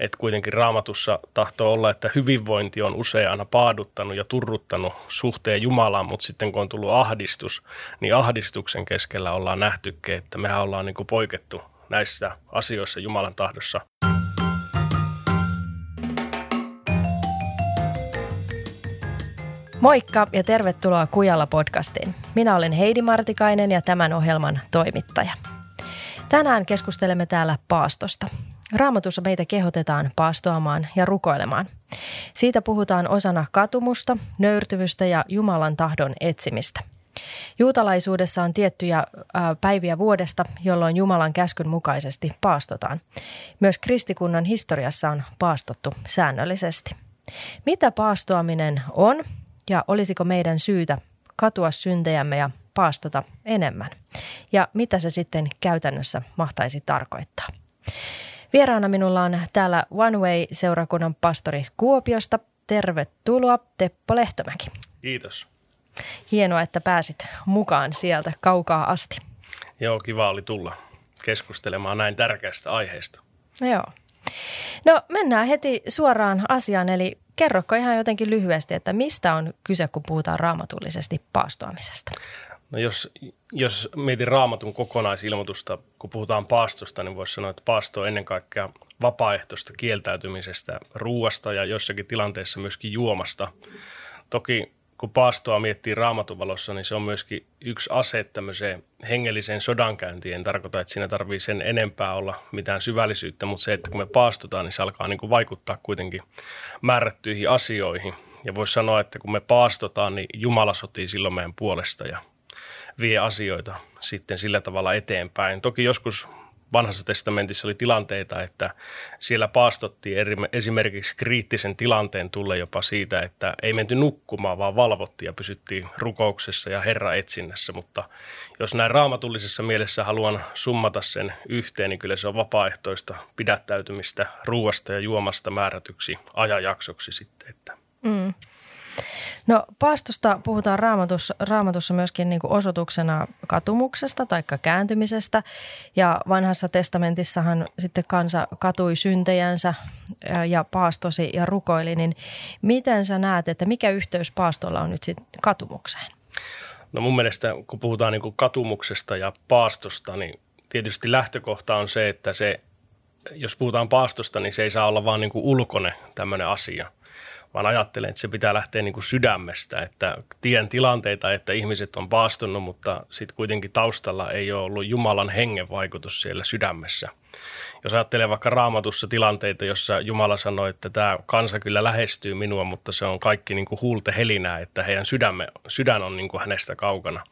että kuitenkin raamatussa tahtoo olla, että hyvinvointi on usein aina paaduttanut ja turruttanut suhteen Jumalaan, mutta sitten kun on tullut ahdistus, niin ahdistuksen keskellä ollaan nähtykin, että mehän ollaan niin kuin poikettu näissä asioissa Jumalan tahdossa. Moikka ja tervetuloa Kujalla podcastiin. Minä olen Heidi Martikainen ja tämän ohjelman toimittaja. Tänään keskustelemme täällä paastosta. Raamatussa meitä kehotetaan paastoamaan ja rukoilemaan. Siitä puhutaan osana katumusta, nöyrtyvystä ja Jumalan tahdon etsimistä. Juutalaisuudessa on tiettyjä päiviä vuodesta, jolloin Jumalan käskyn mukaisesti paastotaan. Myös kristikunnan historiassa on paastottu säännöllisesti. Mitä paastoaminen on ja olisiko meidän syytä katua syntejämme ja paastota enemmän? Ja mitä se sitten käytännössä mahtaisi tarkoittaa? Vieraana minulla on täällä One Way-seurakunnan pastori Kuopiosta. Tervetuloa Teppo Lehtomäki. Kiitos. Hienoa, että pääsit mukaan sieltä kaukaa asti. Joo, kiva oli tulla keskustelemaan näin tärkeästä aiheesta. Joo. No mennään heti suoraan asiaan, eli kerroko ihan jotenkin lyhyesti, että mistä on kyse, kun puhutaan raamatullisesti paastoamisesta? No jos, jos mietin raamatun kokonaisilmoitusta, kun puhutaan paastosta, niin voisi sanoa, että paasto on ennen kaikkea vapaaehtoista kieltäytymisestä, ruuasta ja jossakin tilanteessa myöskin juomasta. Toki kun paastoa miettii raamatun valossa, niin se on myöskin yksi ase tämmöiseen hengelliseen sodankäyntiin. En tarkoita, että siinä tarvii sen enempää olla mitään syvällisyyttä, mutta se, että kun me paastutaan, niin se alkaa niin kuin vaikuttaa kuitenkin määrättyihin asioihin. Ja voisi sanoa, että kun me paastotaan, niin Jumala sotii silloin meidän puolesta ja vie asioita sitten sillä tavalla eteenpäin. Toki joskus vanhassa testamentissa oli tilanteita, että siellä paastottiin eri, esimerkiksi kriittisen tilanteen tulle jopa siitä, että ei menty nukkumaan, vaan valvottiin ja pysyttiin rukouksessa ja Herra etsinnässä. Mutta jos näin raamatullisessa mielessä haluan summata sen yhteen, niin kyllä se on vapaaehtoista pidättäytymistä ruuasta ja juomasta määrätyksi ajanjaksoksi sitten. Että. Mm. No paastosta puhutaan raamatussa, raamatussa myöskin niin kuin osoituksena katumuksesta tai kääntymisestä. Ja vanhassa testamentissahan sitten kansa katui syntejänsä ja paastosi ja rukoili. Niin miten sä näet, että mikä yhteys paastolla on nyt sitten katumukseen? No mun mielestä kun puhutaan niin kuin katumuksesta ja paastosta, niin tietysti lähtökohta on se, että se, jos puhutaan paastosta, niin se ei saa olla vaan niin kuin ulkone tämmöinen asia – vaan ajattelen, että se pitää lähteä niin kuin sydämestä, että tien tilanteita, että ihmiset on paastunut, mutta sitten kuitenkin taustalla ei ole ollut Jumalan hengen vaikutus siellä sydämessä. Jos ajattelee vaikka raamatussa tilanteita, jossa Jumala sanoi, että tämä kansa kyllä lähestyy minua, mutta se on kaikki niin kuin huulte helinää, että heidän sydämme, sydän on niin kuin hänestä kaukana.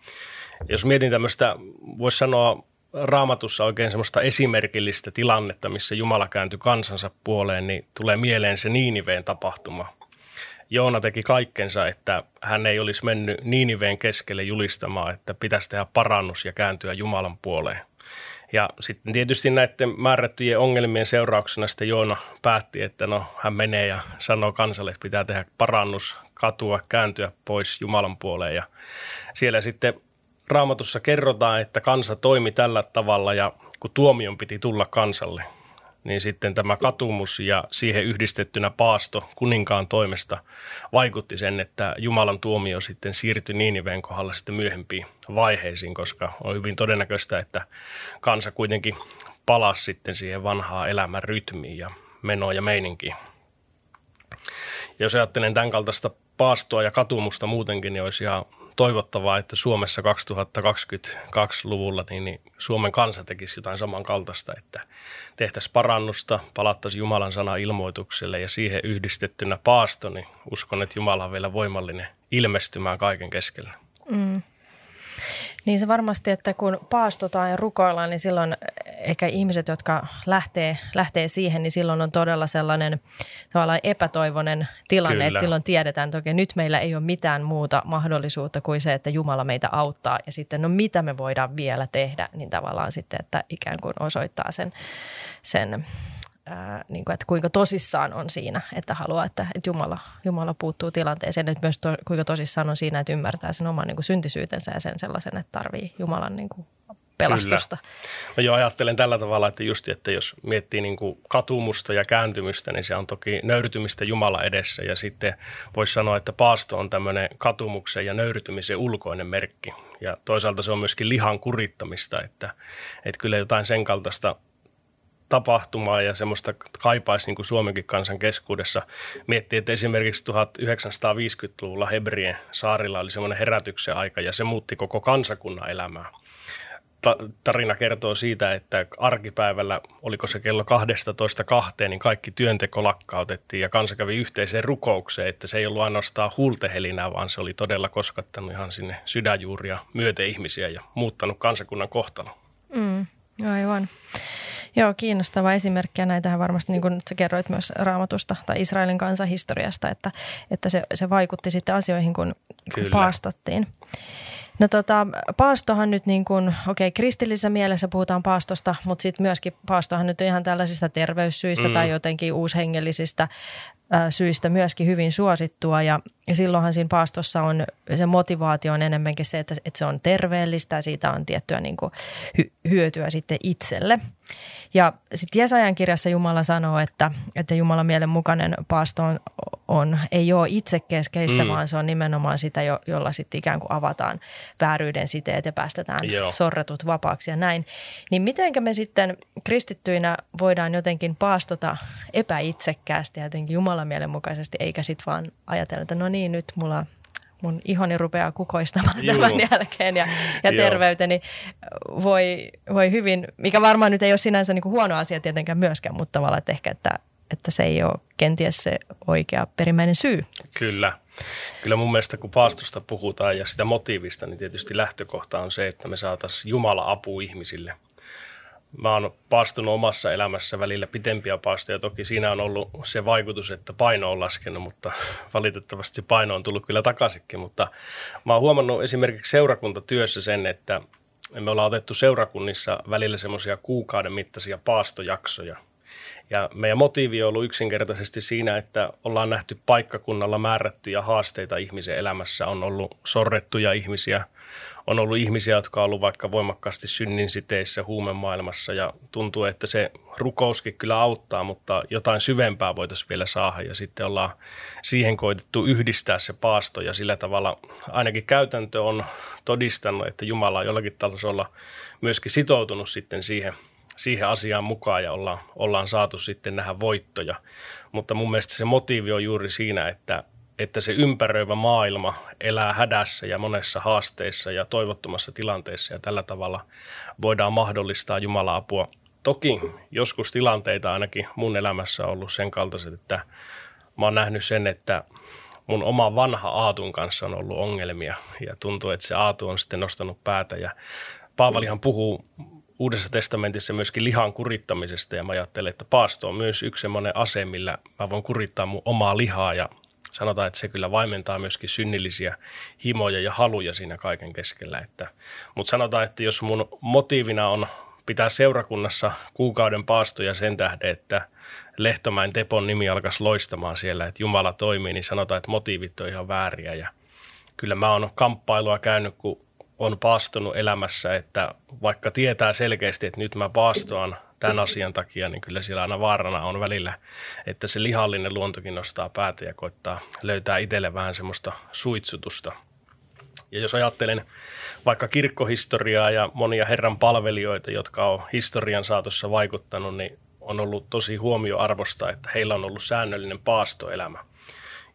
Jos mietin tämmöistä, voisi sanoa raamatussa oikein semmoista esimerkillistä tilannetta, missä Jumala kääntyi kansansa puoleen, niin tulee mieleen se Niiniveen tapahtuma – Joona teki kaikkensa, että hän ei olisi mennyt Niiniveen keskelle julistamaan, että pitäisi tehdä parannus ja kääntyä Jumalan puoleen. Ja sitten tietysti näiden määrättyjen ongelmien seurauksena sitten Joona päätti, että no hän menee ja sanoo kansalle, että pitää tehdä parannus, katua, kääntyä pois Jumalan puoleen. Ja siellä sitten raamatussa kerrotaan, että kansa toimi tällä tavalla ja kun tuomion piti tulla kansalle, niin sitten tämä katumus ja siihen yhdistettynä paasto kuninkaan toimesta vaikutti sen, että Jumalan tuomio sitten siirtyi Niiniveen kohdalla sitten myöhempiin vaiheisiin, koska on hyvin todennäköistä, että kansa kuitenkin palasi sitten siihen vanhaan elämän rytmiin ja menoon ja meininkiin. Jos ajattelen tämän kaltaista paastoa ja katumusta muutenkin, niin olisi ihan toivottavaa, että Suomessa 2022-luvulla niin, niin Suomen kansa tekisi jotain samankaltaista, että tehtäisiin parannusta, palattaisiin Jumalan sana ilmoitukselle ja siihen yhdistettynä paasto, niin uskon, että Jumala on vielä voimallinen ilmestymään kaiken keskellä. Mm. Niin se varmasti, että kun paastotaan ja rukoillaan, niin silloin ehkä ihmiset, jotka lähtee, lähtee siihen, niin silloin on todella sellainen tavallaan epätoivoinen tilanne, Kyllä. että silloin tiedetään, että okei, nyt meillä ei ole mitään muuta mahdollisuutta kuin se, että Jumala meitä auttaa ja sitten no mitä me voidaan vielä tehdä, niin tavallaan sitten, että ikään kuin osoittaa sen, sen ää, niin kuin, että kuinka tosissaan on siinä, että haluaa, että, että Jumala, Jumala puuttuu tilanteeseen. Että myös to, kuinka tosissaan on siinä, että ymmärtää sen oman niin kuin syntisyytensä ja sen sellaisen, että tarvii Jumalan niin kuin pelastusta. Kyllä. No joo, ajattelen tällä tavalla, että just, että jos miettii niin kuin katumusta ja kääntymystä, niin se on toki nöyrtymistä Jumala edessä. Ja sitten voisi sanoa, että paasto on tämmöinen katumuksen ja nöyrtymisen ulkoinen merkki. Ja toisaalta se on myöskin lihan kurittamista, että, että kyllä jotain sen kaltaista tapahtumaa ja semmoista kaipaisi niin kuin Suomenkin kansan keskuudessa. Miettii, että esimerkiksi 1950-luvulla Hebrien saarilla oli semmoinen herätyksen aika ja se muutti koko kansakunnan elämää. tarina kertoo siitä, että arkipäivällä, oliko se kello 12 kahteen, niin kaikki työnteko lakkautettiin ja kansa kävi yhteiseen rukoukseen, että se ei ollut ainoastaan huultehelinää, vaan se oli todella koskattanut ihan sinne sydänjuuria myöten ihmisiä ja muuttanut kansakunnan kohtalon. Mm, aivan. Joo, kiinnostava esimerkki ja näitähän varmasti, niin kuin sä kerroit myös raamatusta tai Israelin kansahistoriasta, että, että se, se vaikutti sitten asioihin, kun, kun paastottiin. No tota, paastohan nyt niin kuin, okei, okay, kristillisessä mielessä puhutaan paastosta, mutta sitten myöskin paastohan nyt ihan tällaisista terveyssyistä mm. tai jotenkin uushengellisistä syistä myöskin hyvin suosittua ja, ja silloinhan siinä paastossa on se motivaatio on enemmänkin se, että, että se on terveellistä ja siitä on tiettyä niin kuin hy, hyötyä sitten itselle. Ja sitten Jesajan kirjassa Jumala sanoo, että, että Jumalan mielen mukainen paasto on, on, ei ole itsekeskeistä, mm. vaan se on nimenomaan sitä, jo, jolla sitten ikään kuin avataan vääryyden siteet ja päästetään Joo. sorretut vapaaksi ja näin. Niin mitenkä me sitten kristittyinä voidaan jotenkin paastota epäitsekkäästi ja jotenkin Jumalan mielen mukaisesti, eikä sitten vaan ajatella, että no niin, nyt mulla mun ihoni rupeaa kukoistamaan Juu. tämän jälkeen ja, ja terveyteni voi, voi hyvin, mikä varmaan nyt ei ole sinänsä niin kuin huono asia tietenkään myöskään, mutta tavallaan että ehkä, että, että se ei ole kenties se oikea perimmäinen syy. Kyllä. Kyllä mun mielestä kun paastosta puhutaan ja sitä motiivista, niin tietysti lähtökohta on se, että me saataisiin Jumala apu ihmisille – Mä oon paastunut omassa elämässä välillä pitempiä paastoja. Toki siinä on ollut se vaikutus, että paino on laskenut, mutta valitettavasti paino on tullut kyllä takaisinkin. Mutta mä oon huomannut esimerkiksi seurakuntatyössä sen, että me ollaan otettu seurakunnissa välillä semmoisia kuukauden mittaisia paastojaksoja – ja meidän motiivi on ollut yksinkertaisesti siinä, että ollaan nähty paikkakunnalla määrättyjä haasteita ihmisen elämässä. On ollut sorrettuja ihmisiä, on ollut ihmisiä, jotka on ollut vaikka voimakkaasti synnin siteissä huumemaailmassa ja tuntuu, että se rukouskin kyllä auttaa, mutta jotain syvempää voitaisiin vielä saada ja sitten ollaan siihen koitettu yhdistää se paasto ja sillä tavalla ainakin käytäntö on todistanut, että Jumala on jollakin tasolla myöskin sitoutunut sitten siihen – siihen asiaan mukaan ja ollaan, ollaan saatu sitten nähdä voittoja. Mutta mun mielestä se motiivi on juuri siinä, että, että se ympäröivä maailma elää hädässä ja monessa haasteessa ja toivottomassa tilanteessa ja tällä tavalla voidaan mahdollistaa Jumala apua. Toki joskus tilanteita ainakin mun elämässä on ollut sen kaltaiset, että mä oon nähnyt sen, että mun oma vanha Aatun kanssa on ollut ongelmia ja tuntuu, että se Aatu on sitten nostanut päätä ja Paavalihan puhuu Uudessa testamentissa myöskin lihan kurittamisesta ja mä ajattelen, että paasto on myös yksi semmoinen ase, millä mä voin kurittaa mun omaa lihaa ja sanotaan, että se kyllä vaimentaa myöskin synnillisiä himoja ja haluja siinä kaiken keskellä. Että, mutta sanotaan, että jos mun motiivina on pitää seurakunnassa kuukauden paastoja sen tähden, että Lehtomäen Tepon nimi alkaisi loistamaan siellä, että Jumala toimii, niin sanotaan, että motiivit on ihan vääriä. Ja kyllä mä oon kamppailua käynyt, kun on paastonut elämässä, että vaikka tietää selkeästi, että nyt mä paastoan tämän asian takia, niin kyllä siellä aina vaarana on välillä, että se lihallinen luontokin nostaa päätä ja koittaa löytää itselle vähän semmoista suitsutusta. Ja jos ajattelen vaikka kirkkohistoriaa ja monia Herran palvelijoita, jotka on historian saatossa vaikuttanut, niin on ollut tosi huomioarvosta, että heillä on ollut säännöllinen paastoelämä –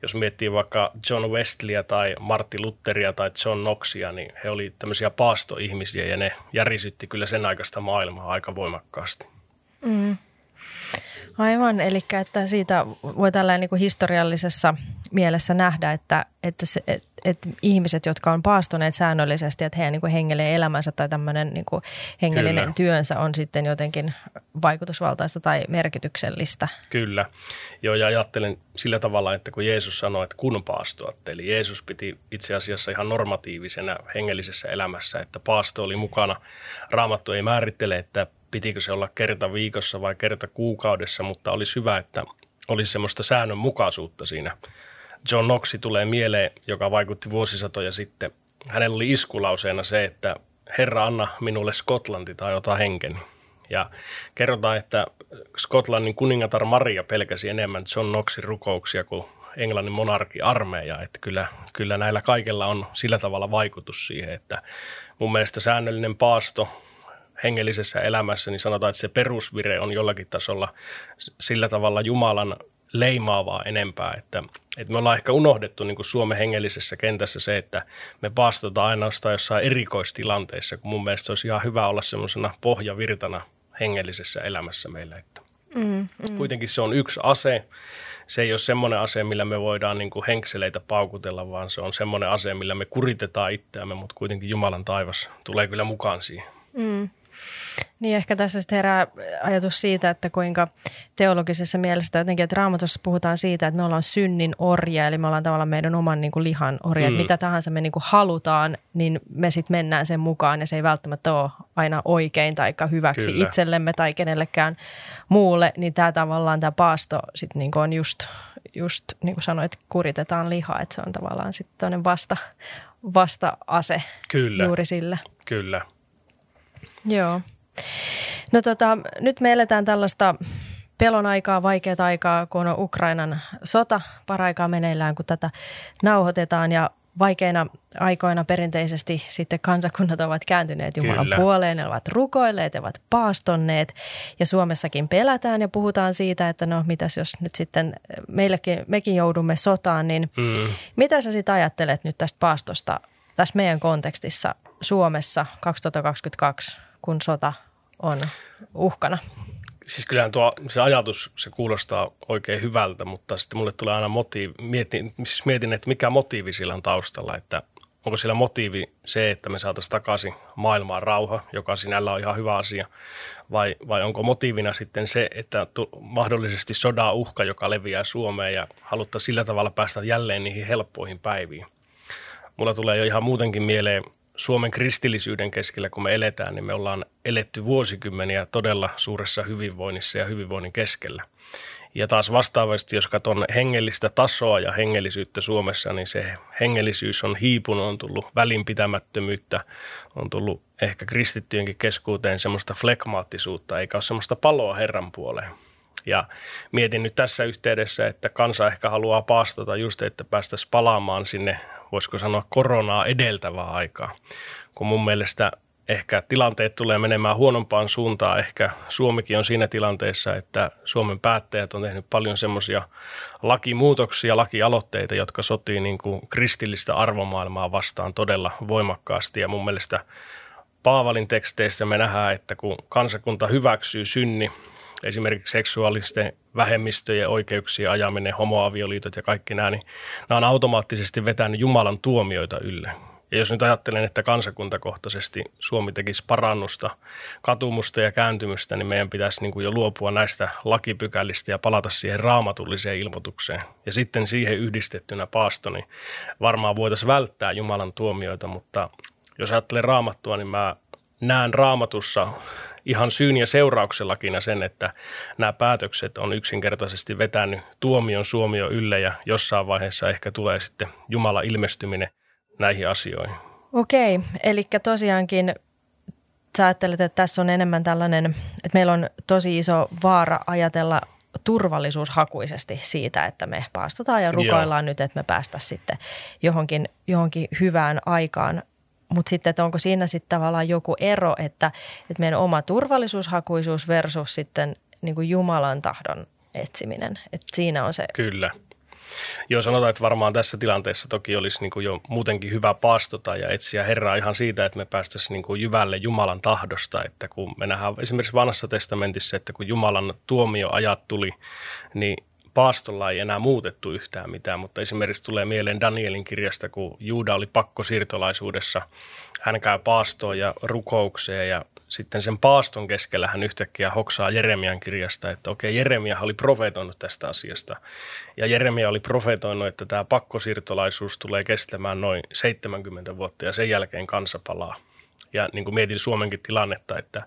jos miettii vaikka John Westleyä tai Martti Lutheria tai John Knoxia, niin he olivat tämmöisiä paastoihmisiä ja ne järisytti kyllä sen aikaista maailmaa aika voimakkaasti. Mm. Aivan, eli että siitä voi tällainen niin kuin historiallisessa mielessä nähdä, että, että, se, että, että ihmiset, jotka on paastoneet säännöllisesti, että heidän niin kuin hengellinen elämänsä tai tämmöinen niin kuin hengellinen Kyllä. työnsä on sitten jotenkin vaikutusvaltaista tai merkityksellistä. Kyllä. Joo, ja ajattelen sillä tavalla, että kun Jeesus sanoi, että kun paastoatte, eli Jeesus piti itse asiassa ihan normatiivisena hengellisessä elämässä, että paasto oli mukana. Raamattu ei määrittele, että pitikö se olla kerta viikossa vai kerta kuukaudessa, mutta olisi hyvä, että olisi semmoista säännönmukaisuutta siinä. John Knoxi tulee mieleen, joka vaikutti vuosisatoja sitten. Hänellä oli iskulauseena se, että Herra anna minulle Skotlanti tai ota henkeni. Ja kerrotaan, että Skotlannin kuningatar Maria pelkäsi enemmän John Knoxin rukouksia kuin Englannin monarki armeija, että kyllä, kyllä näillä kaikella on sillä tavalla vaikutus siihen, että mun mielestä säännöllinen paasto hengellisessä elämässä, niin sanotaan, että se perusvire on jollakin tasolla sillä tavalla Jumalan leimaavaa enempää, että, että me ollaan ehkä unohdettu niin kuin Suomen hengellisessä kentässä se, että me paastotaan ainoastaan jossain erikoistilanteissa, kun mun mielestä se olisi ihan hyvä olla semmoisena pohjavirtana hengellisessä elämässä meillä. Että mm, mm. Kuitenkin se on yksi ase, se ei ole semmoinen ase, millä me voidaan niin kuin henkseleitä paukutella, vaan se on semmoinen ase, millä me kuritetaan itseämme, mutta kuitenkin Jumalan taivas tulee kyllä mukaan siihen. Mm. Niin ehkä tässä sitten herää ajatus siitä, että kuinka teologisessa mielessä jotenkin, että raamatussa puhutaan siitä, että me ollaan synnin orja, eli me ollaan tavallaan meidän oman niin kuin lihan orja, mm. että mitä tahansa me niin kuin halutaan, niin me sitten mennään sen mukaan ja se ei välttämättä ole aina oikein tai hyväksi Kyllä. itsellemme tai kenellekään muulle, niin tämä tavallaan tämä paasto sitten niin on just, just niin kuin sanoit, että kuritetaan lihaa, että se on tavallaan sitten vasta, vasta-ase Kyllä. juuri sille. Kyllä. Joo. No tota, nyt me eletään tällaista pelon aikaa, vaikeaa aikaa, kun on Ukrainan sota paraikaa meneillään, kun tätä nauhoitetaan ja vaikeina aikoina perinteisesti sitten kansakunnat ovat kääntyneet Jumalan Kyllä. puoleen, ne ovat rukoilleet, ne ovat paastonneet ja Suomessakin pelätään ja puhutaan siitä, että no mitäs jos nyt sitten meillekin, mekin joudumme sotaan, niin mm. mitä sä sitten ajattelet nyt tästä paastosta tässä meidän kontekstissa Suomessa 2022, kun sota on uhkana? Siis kyllähän tuo se ajatus, se kuulostaa oikein hyvältä, mutta sitten mulle tulee aina motiivi, mietin, siis mietin, että mikä motiivi sillä on taustalla, että onko sillä motiivi se, että me saataisiin takaisin maailmaan rauha, joka sinällä on ihan hyvä asia, vai, vai onko motiivina sitten se, että tu, mahdollisesti sodan uhka, joka leviää Suomeen ja haluttaisiin sillä tavalla päästä jälleen niihin helppoihin päiviin. Mulla tulee jo ihan muutenkin mieleen Suomen kristillisyyden keskellä, kun me eletään, niin me ollaan eletty vuosikymmeniä todella suuressa hyvinvoinnissa ja hyvinvoinnin keskellä. Ja taas vastaavasti, jos katson hengellistä tasoa ja hengellisyyttä Suomessa, niin se hengellisyys on hiipunut, on tullut välinpitämättömyyttä, on tullut ehkä kristittyjenkin keskuuteen semmoista flekmaattisuutta, eikä ole semmoista paloa Herran puoleen. Ja mietin nyt tässä yhteydessä, että kansa ehkä haluaa paastota just, että päästäisiin palaamaan sinne voisiko sanoa koronaa edeltävää aikaa, kun mun mielestä ehkä tilanteet tulee menemään huonompaan suuntaan. Ehkä Suomikin on siinä tilanteessa, että Suomen päättäjät on tehnyt paljon semmoisia lakimuutoksia, lakialoitteita, jotka sotii niin kuin kristillistä arvomaailmaa vastaan todella voimakkaasti. Ja mun mielestä Paavalin teksteissä me nähdään, että kun kansakunta hyväksyy synni, esimerkiksi seksuaalisten vähemmistöjen oikeuksien ajaminen, homoavioliitot ja kaikki nämä, niin nämä on automaattisesti vetänyt Jumalan tuomioita ylle. Ja jos nyt ajattelen, että kansakuntakohtaisesti Suomi tekisi parannusta, katumusta ja kääntymystä, niin meidän pitäisi niin kuin jo luopua näistä lakipykälistä ja palata siihen raamatulliseen ilmoitukseen. Ja sitten siihen yhdistettynä paasto, niin varmaan voitaisiin välttää Jumalan tuomioita, mutta jos ajattelen raamattua, niin mä näen raamatussa ihan syyn ja seurauksellakin sen, että nämä päätökset on yksinkertaisesti vetänyt tuomion suomio ylle ja jossain vaiheessa ehkä tulee sitten Jumala ilmestyminen näihin asioihin. Okei, eli tosiaankin sä ajattelet, että tässä on enemmän tällainen, että meillä on tosi iso vaara ajatella turvallisuushakuisesti siitä, että me paastutaan ja rukoillaan Joo. nyt, että me päästä sitten johonkin, johonkin hyvään aikaan. Mutta sitten, että onko siinä sitten tavallaan joku ero, että, että meidän oma turvallisuushakuisuus versus sitten niin kuin Jumalan tahdon etsiminen. Että siinä on se. Kyllä. Joo, sanotaan, että varmaan tässä tilanteessa toki olisi niin kuin jo muutenkin hyvä paastota ja etsiä Herraa ihan siitä, että me päästäisiin niin kuin jyvälle Jumalan tahdosta. Että kun me nähdään esimerkiksi vanhassa testamentissa, että kun Jumalan tuomioajat tuli, niin paastolla ei enää muutettu yhtään mitään, mutta esimerkiksi tulee mieleen Danielin kirjasta, kun Juuda oli pakko siirtolaisuudessa. Hän käy paastoon ja rukoukseen ja sitten sen paaston keskellä hän yhtäkkiä hoksaa Jeremian kirjasta, että okei, Jeremia oli profetoinut tästä asiasta. Ja Jeremia oli profetoinut, että tämä pakkosiirtolaisuus tulee kestämään noin 70 vuotta ja sen jälkeen kansa palaa. Ja niin kuin mietin Suomenkin tilannetta, että,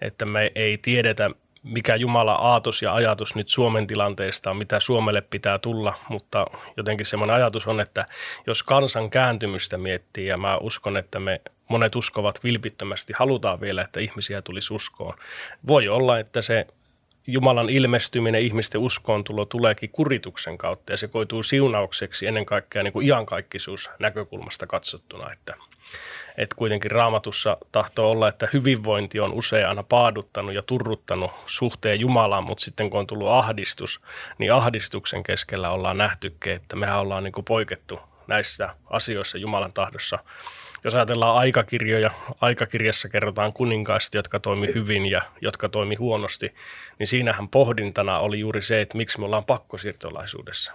että me ei tiedetä, mikä Jumala aatos ja ajatus nyt Suomen tilanteesta on, mitä Suomelle pitää tulla, mutta jotenkin semmoinen ajatus on, että jos kansan kääntymystä miettii, ja mä uskon, että me monet uskovat vilpittömästi, halutaan vielä, että ihmisiä tulisi uskoon. Voi olla, että se Jumalan ilmestyminen, ihmisten uskoon tulo tuleekin kurituksen kautta ja se koituu siunaukseksi ennen kaikkea niin kuin iankaikkisuus näkökulmasta katsottuna, että, että kuitenkin raamatussa tahtoo olla, että hyvinvointi on usein aina paaduttanut ja turruttanut suhteen Jumalaan, mutta sitten kun on tullut ahdistus, niin ahdistuksen keskellä ollaan nähtykin, että mehän ollaan niin kuin poikettu näissä asioissa Jumalan tahdossa jos ajatellaan aikakirjoja, aikakirjassa kerrotaan kuninkaista, jotka toimi hyvin ja jotka toimi huonosti, niin siinähän pohdintana oli juuri se, että miksi me ollaan pakkosiirtolaisuudessa.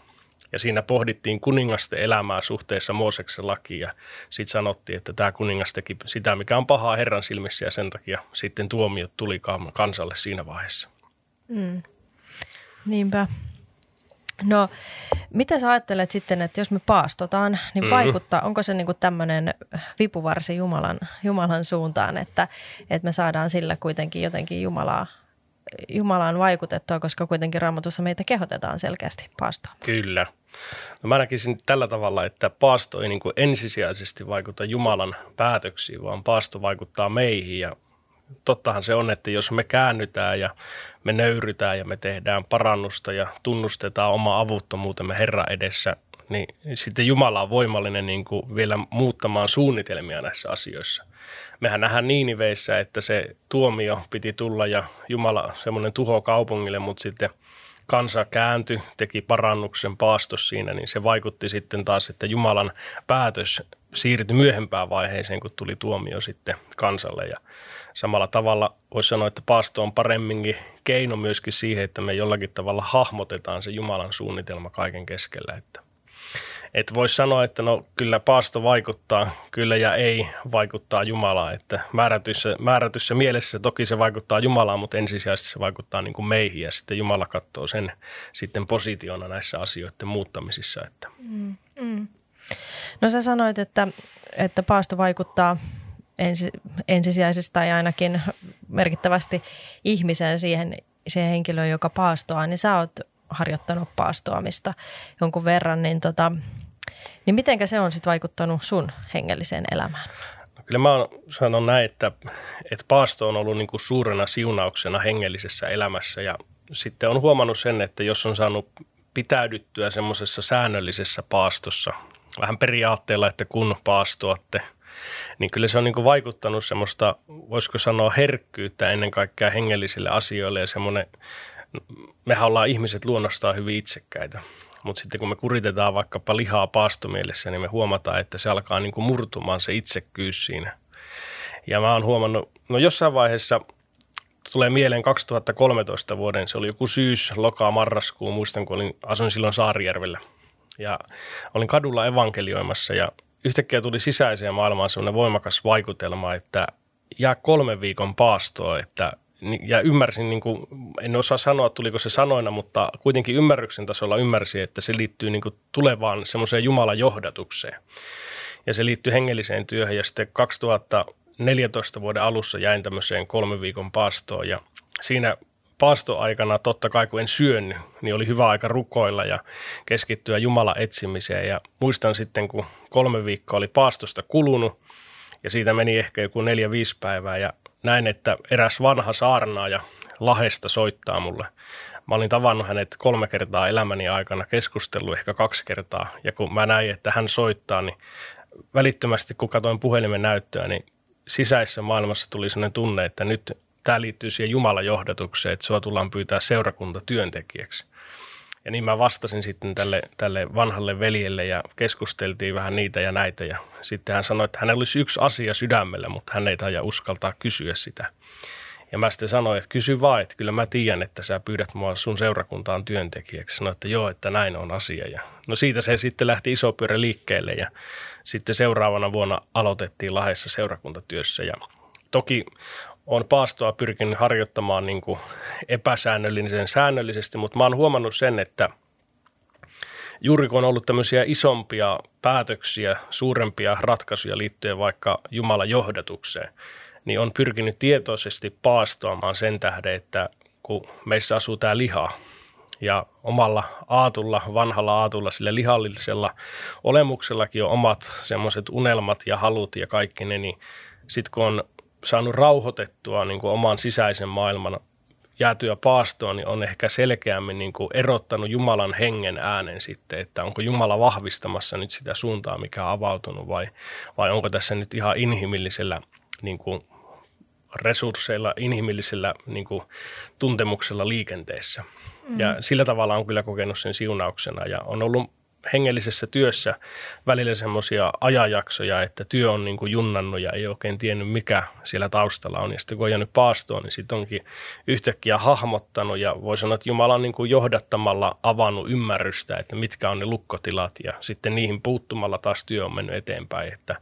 Ja siinä pohdittiin kuningasten elämää suhteessa Mooseksen lakiin ja sitten sanottiin, että tämä kuningas teki sitä, mikä on pahaa Herran silmissä ja sen takia sitten tuomiot tuli kansalle siinä vaiheessa. Mm. Niinpä. No, mitä sä ajattelet sitten, että jos me paastotaan, niin mm-hmm. vaikuttaa, onko se niin tämmöinen vipuvarsi Jumalan, Jumalan suuntaan, että, että me saadaan sillä kuitenkin jotenkin Jumalaa, Jumalaan vaikutettua, koska kuitenkin raamatussa meitä kehotetaan selkeästi paastoon. Kyllä. No mä näkisin tällä tavalla, että paasto ei niin ensisijaisesti vaikuta Jumalan päätöksiin, vaan paasto vaikuttaa meihin ja tottahan se on, että jos me käännytään ja me nöyrytään ja me tehdään parannusta ja tunnustetaan oma avuttomuutemme Herra edessä, niin sitten Jumala on voimallinen niin kuin vielä muuttamaan suunnitelmia näissä asioissa. Mehän nähdään Niiniveissä, että se tuomio piti tulla ja Jumala semmoinen tuho kaupungille, mutta sitten kansa kääntyi, teki parannuksen paastos siinä, niin se vaikutti sitten taas, että Jumalan päätös siirtyi myöhempään vaiheeseen, kun tuli tuomio sitten kansalle. Ja samalla tavalla voisi sanoa, että paasto on paremminkin keino myöskin siihen, että me jollakin tavalla hahmotetaan se Jumalan suunnitelma kaiken keskellä. Että, että voisi sanoa, että no kyllä paasto vaikuttaa, kyllä ja ei vaikuttaa Jumalaa. Että määrätyssä, määrätyssä mielessä toki se vaikuttaa Jumalaan, mutta ensisijaisesti se vaikuttaa niin kuin meihin ja sitten Jumala katsoo sen sitten positiona näissä asioiden muuttamisissa. Että. Mm, mm. No sä sanoit, että, että paasto vaikuttaa ensi, ensisijaisesti tai ainakin merkittävästi ihmiseen siihen, siihen henkilöön, joka paastoaa, niin sä oot harjoittanut paastoamista jonkun verran, niin, tota, niin mitenkä se on sitten vaikuttanut sun hengelliseen elämään? No kyllä mä sanon näin, että, että paasto on ollut niin kuin suurena siunauksena hengellisessä elämässä ja sitten on huomannut sen, että jos on saanut pitäydyttyä semmoisessa säännöllisessä paastossa, vähän periaatteella, että kun paastoatte, niin kyllä se on niin vaikuttanut semmoista, voisiko sanoa herkkyyttä ennen kaikkea hengellisille asioille ja semmoinen, mehän ollaan ihmiset luonnostaan hyvin itsekkäitä. Mutta sitten kun me kuritetaan vaikkapa lihaa paastomielessä, niin me huomataan, että se alkaa niin kuin murtumaan se itsekkyys siinä. Ja mä oon huomannut, no jossain vaiheessa tulee mieleen 2013 vuoden, se oli joku syys, lokaa, marraskuu, muistan kun olin, asuin silloin Saarijärvellä – ja olin kadulla evankelioimassa ja yhtäkkiä tuli sisäiseen maailmaan sellainen voimakas vaikutelma, että jää kolme viikon paastoa, että ja ymmärsin, niin kuin, en osaa sanoa tuliko se sanoina, mutta kuitenkin ymmärryksen tasolla ymmärsin, että se liittyy niin kuin tulevaan semmoiseen Jumalan johdatukseen. Ja se liittyy hengelliseen työhön ja sitten 2014 vuoden alussa jäin tämmöiseen kolme viikon paastoon ja siinä paastoaikana totta kai kun en syönyt, niin oli hyvä aika rukoilla ja keskittyä Jumala etsimiseen. Ja muistan sitten, kun kolme viikkoa oli paastosta kulunut ja siitä meni ehkä joku neljä-viisi päivää ja näin, että eräs vanha saarnaaja Lahesta soittaa mulle. Mä olin tavannut hänet kolme kertaa elämäni aikana, keskustellut ehkä kaksi kertaa. Ja kun mä näin, että hän soittaa, niin välittömästi kun katsoin puhelimen näyttöä, niin sisäisessä maailmassa tuli sellainen tunne, että nyt tämä liittyy siihen Jumalan johdatukseen, että sua tullaan pyytää seurakunta työntekijäksi. Ja niin mä vastasin sitten tälle, tälle vanhalle veljelle ja keskusteltiin vähän niitä ja näitä. Ja sitten hän sanoi, että hänellä olisi yksi asia sydämellä, mutta hän ei taida uskaltaa kysyä sitä. Ja mä sitten sanoin, että kysy vaan, että kyllä mä tiedän, että sä pyydät mua sun seurakuntaan työntekijäksi. Sanoin, että joo, että näin on asia. Ja no siitä se sitten lähti iso pyörä liikkeelle ja sitten seuraavana vuonna aloitettiin Lahdessa seurakuntatyössä. Ja toki on paastoa pyrkinyt harjoittamaan niin kuin epäsäännöllisen säännöllisesti, mutta mä oon huomannut sen, että juuri kun on ollut tämmöisiä isompia päätöksiä, suurempia ratkaisuja liittyen vaikka Jumalan johdatukseen, niin on pyrkinyt tietoisesti paastoamaan sen tähden, että kun meissä asuu tämä liha ja omalla aatulla, vanhalla aatulla, sillä lihallisella olemuksellakin on omat semmoiset unelmat ja halut ja kaikki ne, niin sitten kun on saanut rauhoitettua niin kuin oman sisäisen maailman jäätyä paastoon, niin on ehkä selkeämmin niin kuin erottanut Jumalan hengen äänen sitten, että onko Jumala vahvistamassa nyt sitä suuntaa, mikä on avautunut vai, vai onko tässä nyt ihan inhimillisellä niin kuin resursseilla, inhimillisellä niin kuin, tuntemuksella liikenteessä. Mm. Ja sillä tavalla on kyllä kokenut sen siunauksena ja on ollut hengellisessä työssä välillä semmoisia ajanjaksoja, että työ on niin kuin junnannut ja ei oikein tiennyt, mikä siellä taustalla on. Ja sitten kun on jäänyt paastoon, niin sitten onkin yhtäkkiä hahmottanut ja voi sanoa, että Jumala on niin kuin johdattamalla avannut ymmärrystä, että mitkä on ne lukkotilat ja sitten niihin puuttumalla taas työ on mennyt eteenpäin. Että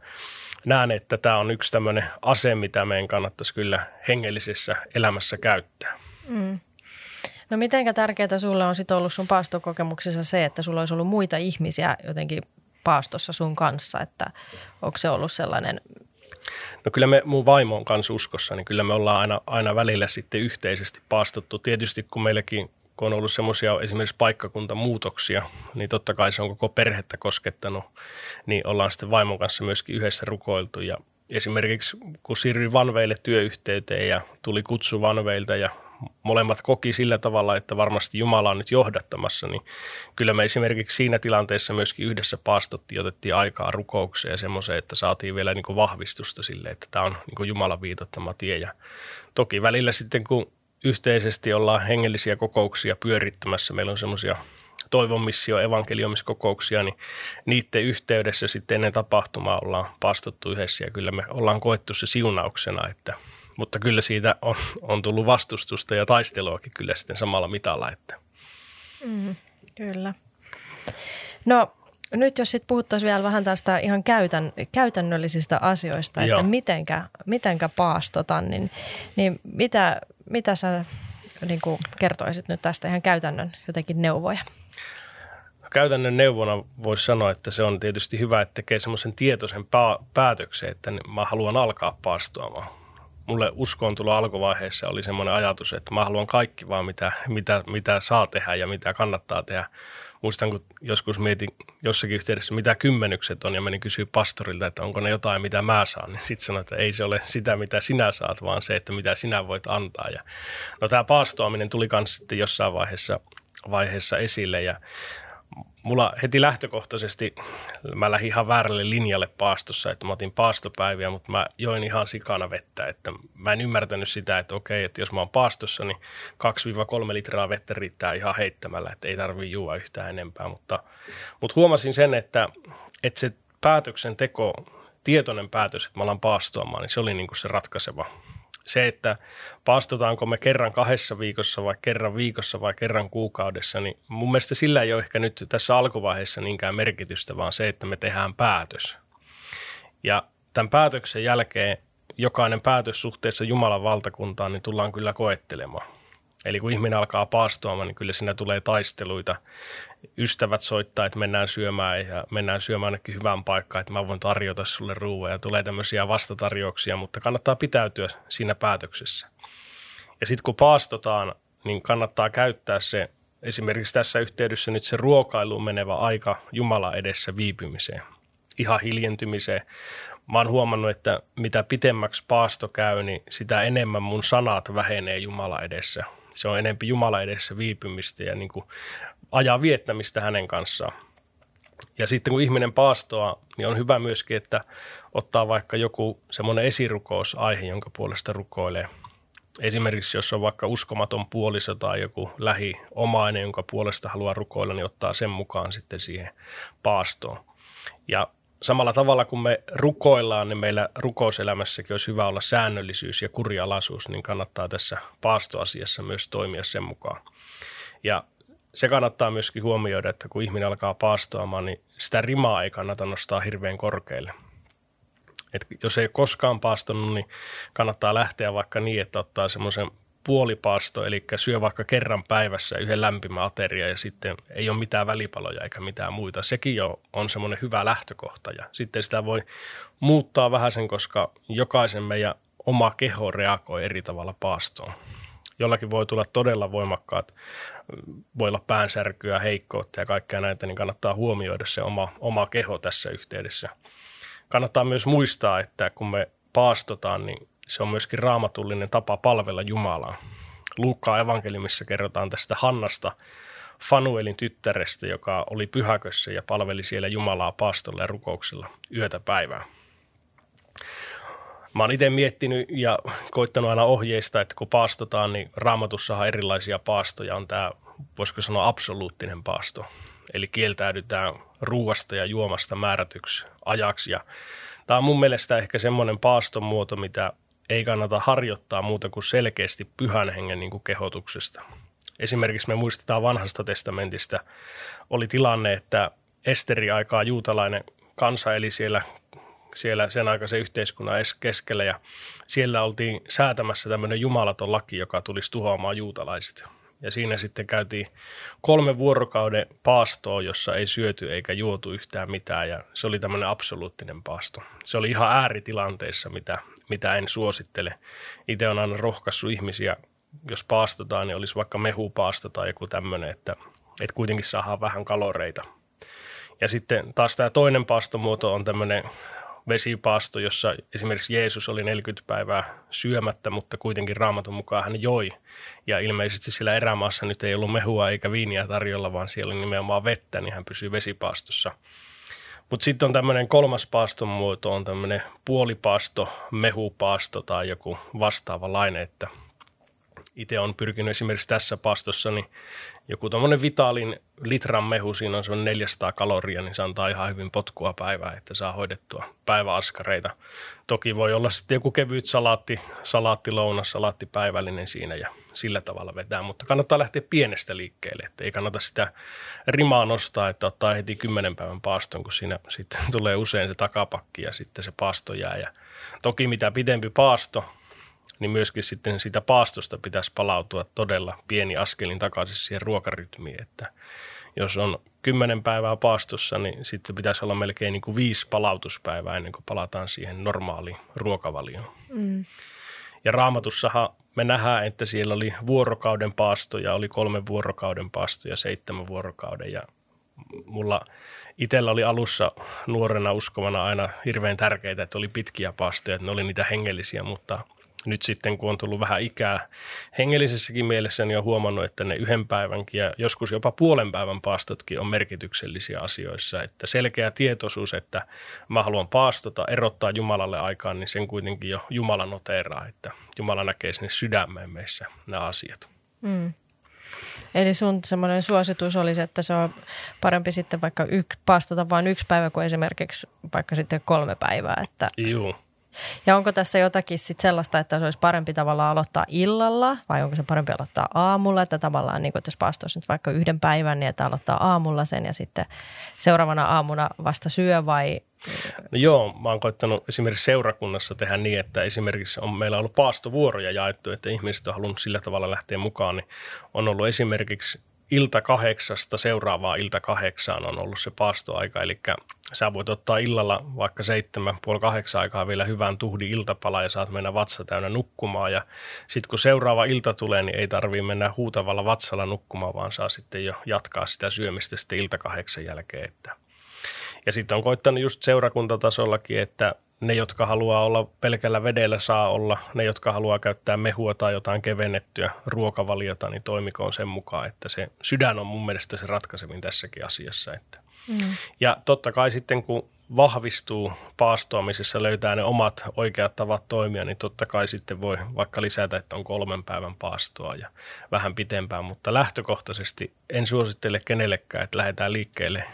näen, että tämä on yksi tämmöinen ase, mitä meidän kannattaisi kyllä hengellisessä elämässä käyttää. Mm. No mitenkä tärkeää sulle on sitten ollut sun paastokokemuksessa se, että sulla olisi ollut muita ihmisiä jotenkin paastossa sun kanssa, että onko se ollut sellainen No kyllä me mun vaimo on kanssa uskossa, niin kyllä me ollaan aina, aina välillä sitten yhteisesti paastottu. Tietysti kun meilläkin kun on ollut semmoisia esimerkiksi paikkakuntamuutoksia, niin totta kai se on koko perhettä koskettanut, niin ollaan sitten vaimon kanssa myöskin yhdessä rukoiltu ja esimerkiksi kun siirryin Vanveille työyhteyteen ja tuli kutsu Vanveilta ja molemmat koki sillä tavalla, että varmasti Jumala on nyt johdattamassa, niin kyllä me esimerkiksi siinä tilanteessa myöskin yhdessä paastottiin, otettiin aikaa rukoukseen ja semmoiseen, että saatiin vielä niin kuin vahvistusta sille, että tämä on niin kuin Jumalan viitottama tie. Ja toki välillä sitten, kun yhteisesti ollaan hengellisiä kokouksia pyörittämässä, meillä on semmoisia toivomissio evankeliomiskokouksia, niin niiden yhteydessä sitten ennen tapahtumaa ollaan pastottu yhdessä ja kyllä me ollaan koettu se siunauksena, että mutta kyllä siitä on, on tullut vastustusta ja taisteluakin kyllä sitten samalla mitalla. Että. Mm, kyllä. No nyt jos sitten puhuttaisiin vielä vähän tästä ihan käytän, käytännöllisistä asioista, että mitenkä, mitenkä paastotan, niin, niin mitä, mitä sä niin kuin kertoisit nyt tästä ihan käytännön jotenkin neuvoja? Käytännön neuvona voisi sanoa, että se on tietysti hyvä, että tekee semmoisen tietoisen päätöksen, että mä haluan alkaa paastoamaan mulle uskoon tulo alkuvaiheessa oli semmoinen ajatus, että mä haluan kaikki vaan, mitä, mitä, mitä saa tehdä ja mitä kannattaa tehdä. Muistan, kun joskus mietin jossakin yhteydessä, mitä kymmenykset on, ja menin kysyä pastorilta, että onko ne jotain, mitä mä saan. Niin sitten sanoin, että ei se ole sitä, mitä sinä saat, vaan se, että mitä sinä voit antaa. Ja, no tämä paastoaminen tuli myös sitten jossain vaiheessa, vaiheessa esille, ja mulla heti lähtökohtaisesti, mä lähdin ihan väärälle linjalle paastossa, että mä otin paastopäiviä, mutta mä join ihan sikana vettä, että mä en ymmärtänyt sitä, että okei, että jos mä oon paastossa, niin 2-3 litraa vettä riittää ihan heittämällä, että ei tarvii juua yhtään enempää, mutta, mutta huomasin sen, että, että se päätöksenteko, tietoinen päätös, että mä alan paastoamaan, niin se oli niin kuin se ratkaiseva se, että paastotaanko me kerran kahdessa viikossa vai kerran viikossa vai kerran kuukaudessa, niin mun mielestä sillä ei ole ehkä nyt tässä alkuvaiheessa niinkään merkitystä, vaan se, että me tehdään päätös. Ja tämän päätöksen jälkeen jokainen päätös suhteessa Jumalan valtakuntaan, niin tullaan kyllä koettelemaan. Eli kun ihminen alkaa paastoamaan, niin kyllä siinä tulee taisteluita. Ystävät soittaa, että mennään syömään ja mennään syömään ainakin hyvään paikkaan, että mä voin tarjota sulle ruoaa ja tulee tämmöisiä vastatarjouksia, mutta kannattaa pitäytyä siinä päätöksessä. Ja sitten kun paastotaan, niin kannattaa käyttää se esimerkiksi tässä yhteydessä nyt se ruokailuun menevä aika Jumala edessä viipymiseen, ihan hiljentymiseen. Mä oon huomannut, että mitä pitemmäksi paasto käy, niin sitä enemmän mun sanat vähenee Jumala edessä se on enempi Jumala edessä viipymistä ja niin kuin ajaa viettämistä hänen kanssaan. Ja sitten kun ihminen paastoa, niin on hyvä myöskin, että ottaa vaikka joku semmoinen esirukousaihe, jonka puolesta rukoilee. Esimerkiksi jos on vaikka uskomaton puoliso tai joku lähiomainen, jonka puolesta haluaa rukoilla, niin ottaa sen mukaan sitten siihen paastoon. Ja samalla tavalla kun me rukoillaan, niin meillä rukouselämässäkin olisi hyvä olla säännöllisyys ja kurialaisuus, niin kannattaa tässä paastoasiassa myös toimia sen mukaan. Ja se kannattaa myöskin huomioida, että kun ihminen alkaa paastoamaan, niin sitä rimaa ei kannata nostaa hirveän korkealle. Et jos ei koskaan paastonut, niin kannattaa lähteä vaikka niin, että ottaa semmoisen puolipaasto, eli syö vaikka kerran päivässä yhden lämpimän ateria ja sitten ei ole mitään välipaloja eikä mitään muita. Sekin jo on semmoinen hyvä lähtökohta ja sitten sitä voi muuttaa vähän sen, koska jokaisen meidän oma keho reagoi eri tavalla paastoon. Jollakin voi tulla todella voimakkaat, voi olla päänsärkyä, heikkoutta ja kaikkea näitä, niin kannattaa huomioida se oma, oma keho tässä yhteydessä. Kannattaa myös muistaa, että kun me paastotaan, niin se on myöskin raamatullinen tapa palvella Jumalaa. Luukkaan evankeliumissa kerrotaan tästä Hannasta, Fanuelin tyttärestä, joka oli pyhäkössä ja palveli siellä Jumalaa paastolla ja rukouksella yötä päivää. Mä oon itse miettinyt ja koittanut aina ohjeista, että kun paastotaan, niin raamatussahan erilaisia paastoja on tämä, voisiko sanoa absoluuttinen paasto. Eli kieltäydytään ruuasta ja juomasta määrätyksi ajaksi. Ja tämä on mun mielestä ehkä semmoinen paaston muoto, mitä ei kannata harjoittaa muuta kuin selkeästi pyhän hengen niin kuin kehotuksesta. Esimerkiksi me muistetaan vanhasta testamentista, oli tilanne, että Esteri aikaa juutalainen kansa eli siellä, siellä sen aikaisen yhteiskunnan keskellä ja siellä oltiin säätämässä tämmöinen jumalaton laki, joka tulisi tuhoamaan juutalaiset. Ja siinä sitten käytiin kolme vuorokauden paastoa, jossa ei syöty eikä juotu yhtään mitään ja se oli tämmöinen absoluuttinen paasto. Se oli ihan ääritilanteissa, mitä, mitä en suosittele. Itse on aina rohkaissut ihmisiä, jos paastotaan, niin olisi vaikka mehupaasto tai joku tämmöinen, että, että kuitenkin saadaan vähän kaloreita. Ja sitten taas tämä toinen paastomuoto on tämmöinen vesipaasto, jossa esimerkiksi Jeesus oli 40 päivää syömättä, mutta kuitenkin raamatun mukaan hän joi. Ja ilmeisesti sillä erämaassa nyt ei ollut mehua eikä viiniä tarjolla, vaan siellä oli nimenomaan vettä, niin hän pysyy vesipaastossa. Mutta sitten on tämmöinen kolmas paaston muoto, on tämmöinen puolipaasto, mehupaasto tai joku vastaava laine, että itse on pyrkinyt esimerkiksi tässä pastossa, niin joku tuommoinen vitaalin litran mehu, siinä on semmoinen 400 kaloria, niin se antaa ihan hyvin potkua päivää, että saa hoidettua päiväaskareita. Toki voi olla sitten joku kevyt salaatti, salaatti lounas, salaatti päivällinen siinä ja sillä tavalla vetää, mutta kannattaa lähteä pienestä liikkeelle, että ei kannata sitä rimaa nostaa, että ottaa heti kymmenen päivän paaston, kun siinä sitten tulee usein se takapakki ja sitten se paasto jää. Ja toki mitä pidempi paasto, niin myöskin sitten sitä paastosta pitäisi palautua todella pieni askelin takaisin siihen ruokarytmiin, että jos on kymmenen päivää paastossa, niin sitten pitäisi olla melkein niin kuin viisi palautuspäivää ennen kuin palataan siihen normaaliin ruokavalioon. Mm. Ja raamatussahan me nähdään, että siellä oli vuorokauden paastoja, oli kolme vuorokauden paastoja, seitsemän vuorokauden ja mulla itsellä oli alussa nuorena uskovana aina hirveän tärkeitä, että oli pitkiä paastoja, että ne oli niitä hengellisiä, mutta nyt sitten, kun on tullut vähän ikää hengellisessäkin mielessä, niin on huomannut, että ne yhden päivänkin ja joskus jopa puolen päivän paastotkin on merkityksellisiä asioissa. Että selkeä tietoisuus, että mä haluan paastota, erottaa Jumalalle aikaan, niin sen kuitenkin jo Jumala noteeraa, että Jumala näkee sinne sydämeen meissä nämä asiat. Mm. Eli sun semmoinen suositus olisi, että se on parempi sitten vaikka yk, paastota vain yksi päivä kuin esimerkiksi vaikka sitten kolme päivää. Että... Joo. Ja onko tässä jotakin sit sellaista, että se olisi parempi tavallaan aloittaa illalla? Vai onko se parempi aloittaa aamulla, että tavallaan niin kuin, että jos paastoisi nyt vaikka yhden päivän, niin että aloittaa aamulla sen ja sitten seuraavana aamuna vasta syö vai? No joo, mä oon koittanut esimerkiksi seurakunnassa tehdä niin, että esimerkiksi on meillä ollut paastovuoroja jaettu, että ihmiset on halunnut sillä tavalla lähteä mukaan, niin on ollut esimerkiksi ilta kahdeksasta seuraavaa ilta kahdeksaan on ollut se paastoaika, eli sä voit ottaa illalla vaikka seitsemän, puoli kahdeksan aikaa vielä hyvän tuhdin iltapala ja saat mennä vatsa täynnä nukkumaan ja sitten kun seuraava ilta tulee, niin ei tarvii mennä huutavalla vatsalla nukkumaan, vaan saa sitten jo jatkaa sitä syömistä sitten ilta kahdeksan jälkeen. Että. Ja sitten on koittanut just seurakuntatasollakin, että ne, jotka haluaa olla pelkällä vedellä, saa olla. Ne, jotka haluaa käyttää mehua tai jotain kevennettyä ruokavaliota, niin toimikoon sen mukaan, että se sydän on mun mielestä se ratkaisevin tässäkin asiassa. Että. Mm. Ja totta kai sitten, kun vahvistuu paastoamisessa, löytää ne omat oikeat tavat toimia, niin totta kai sitten voi vaikka lisätä, että on kolmen päivän paastoa ja vähän pitempään, mutta lähtökohtaisesti en suosittele kenellekään, että lähdetään liikkeelle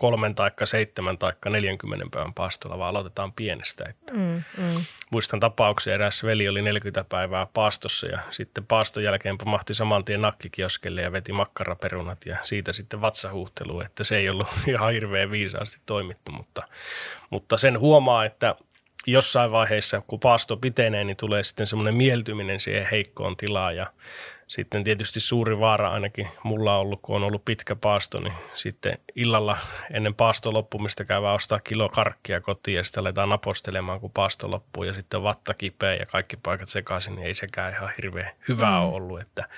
kolmen taikka seitsemän taikka 40 päivän paastolla, vaan aloitetaan pienestä. Että mm, mm. Muistan tapauksia, eräs veli oli 40 päivää paastossa ja sitten paaston jälkeen pamahti saman tien nakkikioskelle ja veti makkaraperunat ja siitä sitten vatsahuhtelu, että se ei ollut ihan hirveän viisaasti toimittu, mutta, mutta sen huomaa, että jossain vaiheessa, kun paasto pitenee, niin tulee sitten semmoinen mieltyminen siihen heikkoon tilaan ja sitten tietysti suuri vaara ainakin mulla on ollut, kun on ollut pitkä paasto, niin sitten illalla ennen paasto loppumista käyvää ostaa kilo karkkia kotiin ja sitten aletaan napostelemaan, kun paasto loppuu ja sitten vatta kipeä ja kaikki paikat sekaisin, niin ei sekään ihan hirveän hyvää mm. ole ollut, että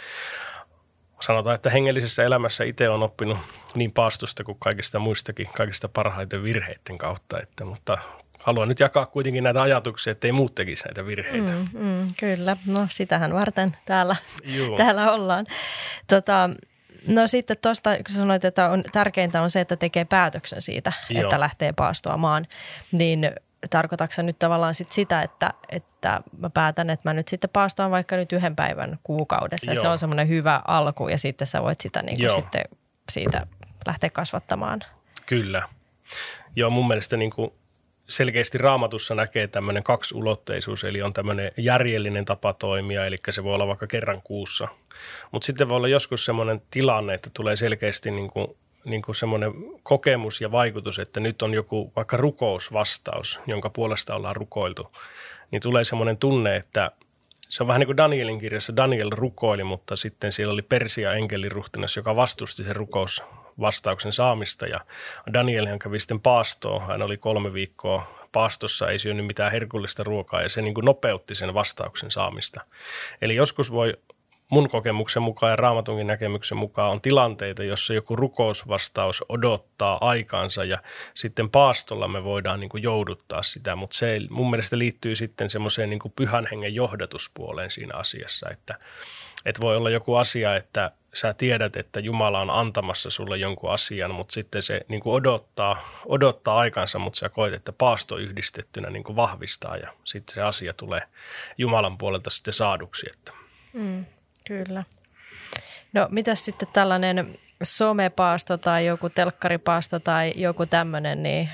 sanotaan, että hengellisessä elämässä itse on oppinut niin paastosta kuin kaikista muistakin, kaikista parhaiten virheiden kautta, että, mutta haluan nyt jakaa kuitenkin näitä ajatuksia, että ei muut tekisi näitä virheitä. Mm, mm, kyllä, no sitähän varten täällä, täällä ollaan. Tota, no sitten tuosta, kun sanoit, että on, tärkeintä on se, että tekee päätöksen siitä, Joo. että lähtee paastoamaan, niin tarkoitatko nyt tavallaan sit sitä, että, että mä päätän, että mä nyt sitten paastoan vaikka nyt yhden päivän kuukaudessa. Joo. Se on semmoinen hyvä alku ja sitten sä voit sitä niin kuin sitten siitä lähteä kasvattamaan. Kyllä. Joo, mun mielestä niin kuin selkeästi raamatussa näkee tämmöinen kaksulotteisuus, eli on tämmöinen järjellinen tapa toimia, eli se voi olla vaikka kerran kuussa. Mutta sitten voi olla joskus semmoinen tilanne, että tulee selkeästi niin kuin, niin kuin semmoinen kokemus ja vaikutus, että nyt on joku vaikka rukousvastaus, jonka puolesta ollaan rukoiltu, niin tulee semmoinen tunne, että se on vähän niin kuin Danielin kirjassa. Daniel rukoili, mutta sitten siellä oli Persia enkeliruhtinas, joka vastusti sen rukous vastauksen saamista ja Daniel hän kävi sitten paastoon. Hän oli kolme viikkoa paastossa, ei syönyt mitään herkullista ruokaa ja se niin kuin nopeutti sen vastauksen saamista. Eli joskus voi mun kokemuksen mukaan ja raamatunkin näkemyksen mukaan on tilanteita, jossa joku rukousvastaus odottaa aikaansa ja sitten paastolla me voidaan niin kuin jouduttaa sitä, mutta se mun mielestä liittyy sitten semmoiseen niin pyhän hengen johdatuspuoleen siinä asiassa, että, että voi olla joku asia, että sä tiedät, että Jumala on antamassa sulle jonkun asian, mutta sitten se niin kuin odottaa, odottaa aikansa, mutta sä koet, että paasto yhdistettynä niin kuin vahvistaa ja sitten se asia tulee Jumalan puolelta sitten saaduksi. Että. Mm, kyllä. No mitäs sitten tällainen somepaasto tai joku telkkaripaasto tai joku tämmöinen, niin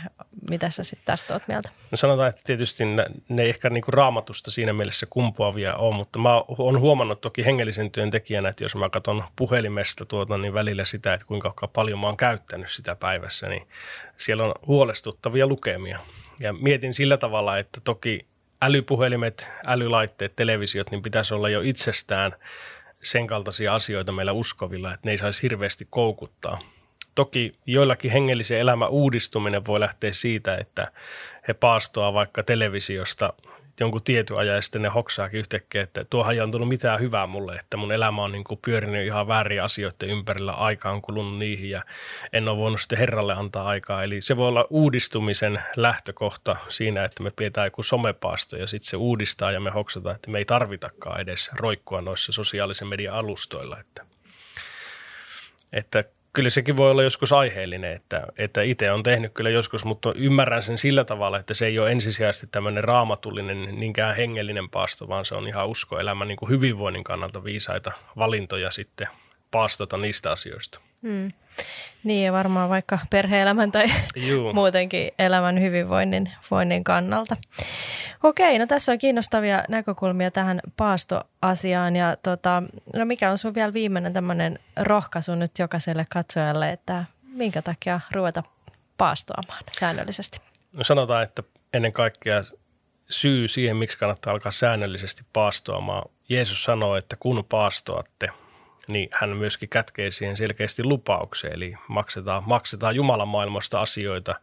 mitä sä sitten tästä oot mieltä? No sanotaan, että tietysti ne, ne ei ehkä niinku raamatusta siinä mielessä kumpuavia ole, mutta mä oon huomannut toki hengellisen työn tekijänä, että jos mä katson puhelimesta tuota, niin välillä sitä, että kuinka paljon mä oon käyttänyt sitä päivässä, niin siellä on huolestuttavia lukemia. Ja mietin sillä tavalla, että toki älypuhelimet, älylaitteet, televisiot, niin pitäisi olla jo itsestään – sen kaltaisia asioita meillä uskovilla, että ne ei saisi hirveästi koukuttaa. Toki joillakin hengellisen elämän uudistuminen voi lähteä siitä, että he paastoa vaikka televisiosta jonkun tietyn ajan ja sitten ne hoksaakin yhtäkkiä, että tuohan ei tullut mitään hyvää mulle, että mun elämä on niin kuin pyörinyt ihan väärin asioiden ympärillä, aika on kulunut niihin ja en ole voinut sitten Herralle antaa aikaa. Eli se voi olla uudistumisen lähtökohta siinä, että me pidetään joku somepaasto ja sitten se uudistaa ja me hoksataan, että me ei tarvitakaan edes roikkua noissa sosiaalisen median alustoilla. Että, että kyllä sekin voi olla joskus aiheellinen, että, että itse on tehnyt kyllä joskus, mutta ymmärrän sen sillä tavalla, että se ei ole ensisijaisesti tämmöinen raamatullinen, niinkään hengellinen paasto, vaan se on ihan uskoelämän niin kuin hyvinvoinnin kannalta viisaita valintoja sitten paastota niistä asioista. Hmm. Niin ja varmaan vaikka perheelämän tai Juu. muutenkin elämän hyvinvoinnin voinnin kannalta. Okei, no tässä on kiinnostavia näkökulmia tähän paastoasiaan ja tota, no mikä on sun vielä viimeinen tämmöinen rohkaisu nyt jokaiselle katsojalle, että minkä takia ruveta paastoamaan säännöllisesti? No sanotaan, että ennen kaikkea syy siihen, miksi kannattaa alkaa säännöllisesti paastoamaan. Jeesus sanoo, että kun paastoatte – niin hän myöskin kätkee siihen selkeästi lupaukseen, eli maksetaan, maksetaan Jumalan maailmasta asioita.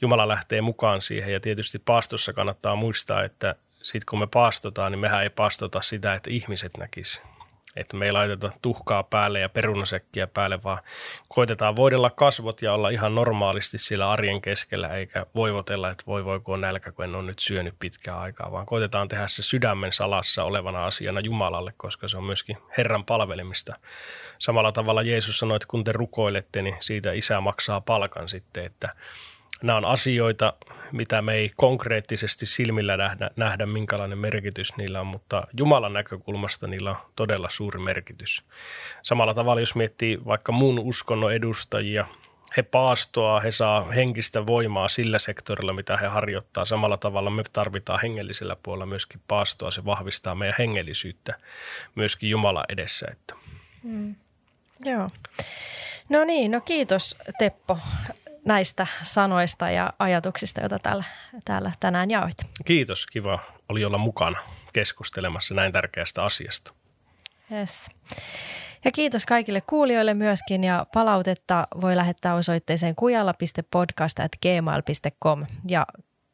Jumala lähtee mukaan siihen. Ja tietysti paastossa kannattaa muistaa, että sitten kun me paastotaan, niin mehän ei paastota sitä, että ihmiset näkisivät että me ei laiteta tuhkaa päälle ja perunasekkiä päälle, vaan koitetaan voidella kasvot ja olla ihan normaalisti siellä arjen keskellä, eikä voivotella, että voi voiko nälkä, kun en ole nyt syönyt pitkää aikaa, vaan koitetaan tehdä se sydämen salassa olevana asiana Jumalalle, koska se on myöskin Herran palvelemista. Samalla tavalla Jeesus sanoi, että kun te rukoilette, niin siitä isä maksaa palkan sitten, että nämä on asioita, mitä me ei konkreettisesti silmillä nähdä, nähdä, minkälainen merkitys niillä on, mutta Jumalan näkökulmasta niillä on todella suuri merkitys. Samalla tavalla, jos miettii vaikka muun uskonnon edustajia, he paastoa, he saa henkistä voimaa sillä sektorilla, mitä he harjoittaa. Samalla tavalla me tarvitaan hengellisellä puolella myöskin paastoa, se vahvistaa meidän hengellisyyttä myöskin Jumala edessä. Että. Mm. Joo. No niin, no kiitos Teppo näistä sanoista ja ajatuksista, joita täällä, täällä tänään jaoit. Kiitos, kiva oli olla mukana keskustelemassa näin tärkeästä asiasta. Yes. Ja kiitos kaikille kuulijoille myöskin ja palautetta voi lähettää osoitteeseen kujalla.podcast.gmail.com ja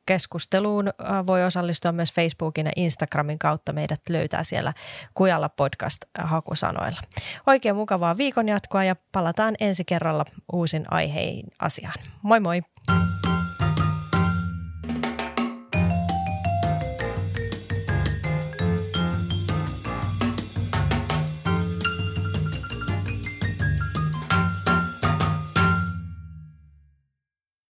keskusteluun äh, voi osallistua myös Facebookin ja Instagramin kautta. Meidät löytää siellä Kujalla podcast hakusanoilla. Oikein mukavaa viikon jatkoa ja palataan ensi kerralla uusin aiheen asiaan. Moi moi!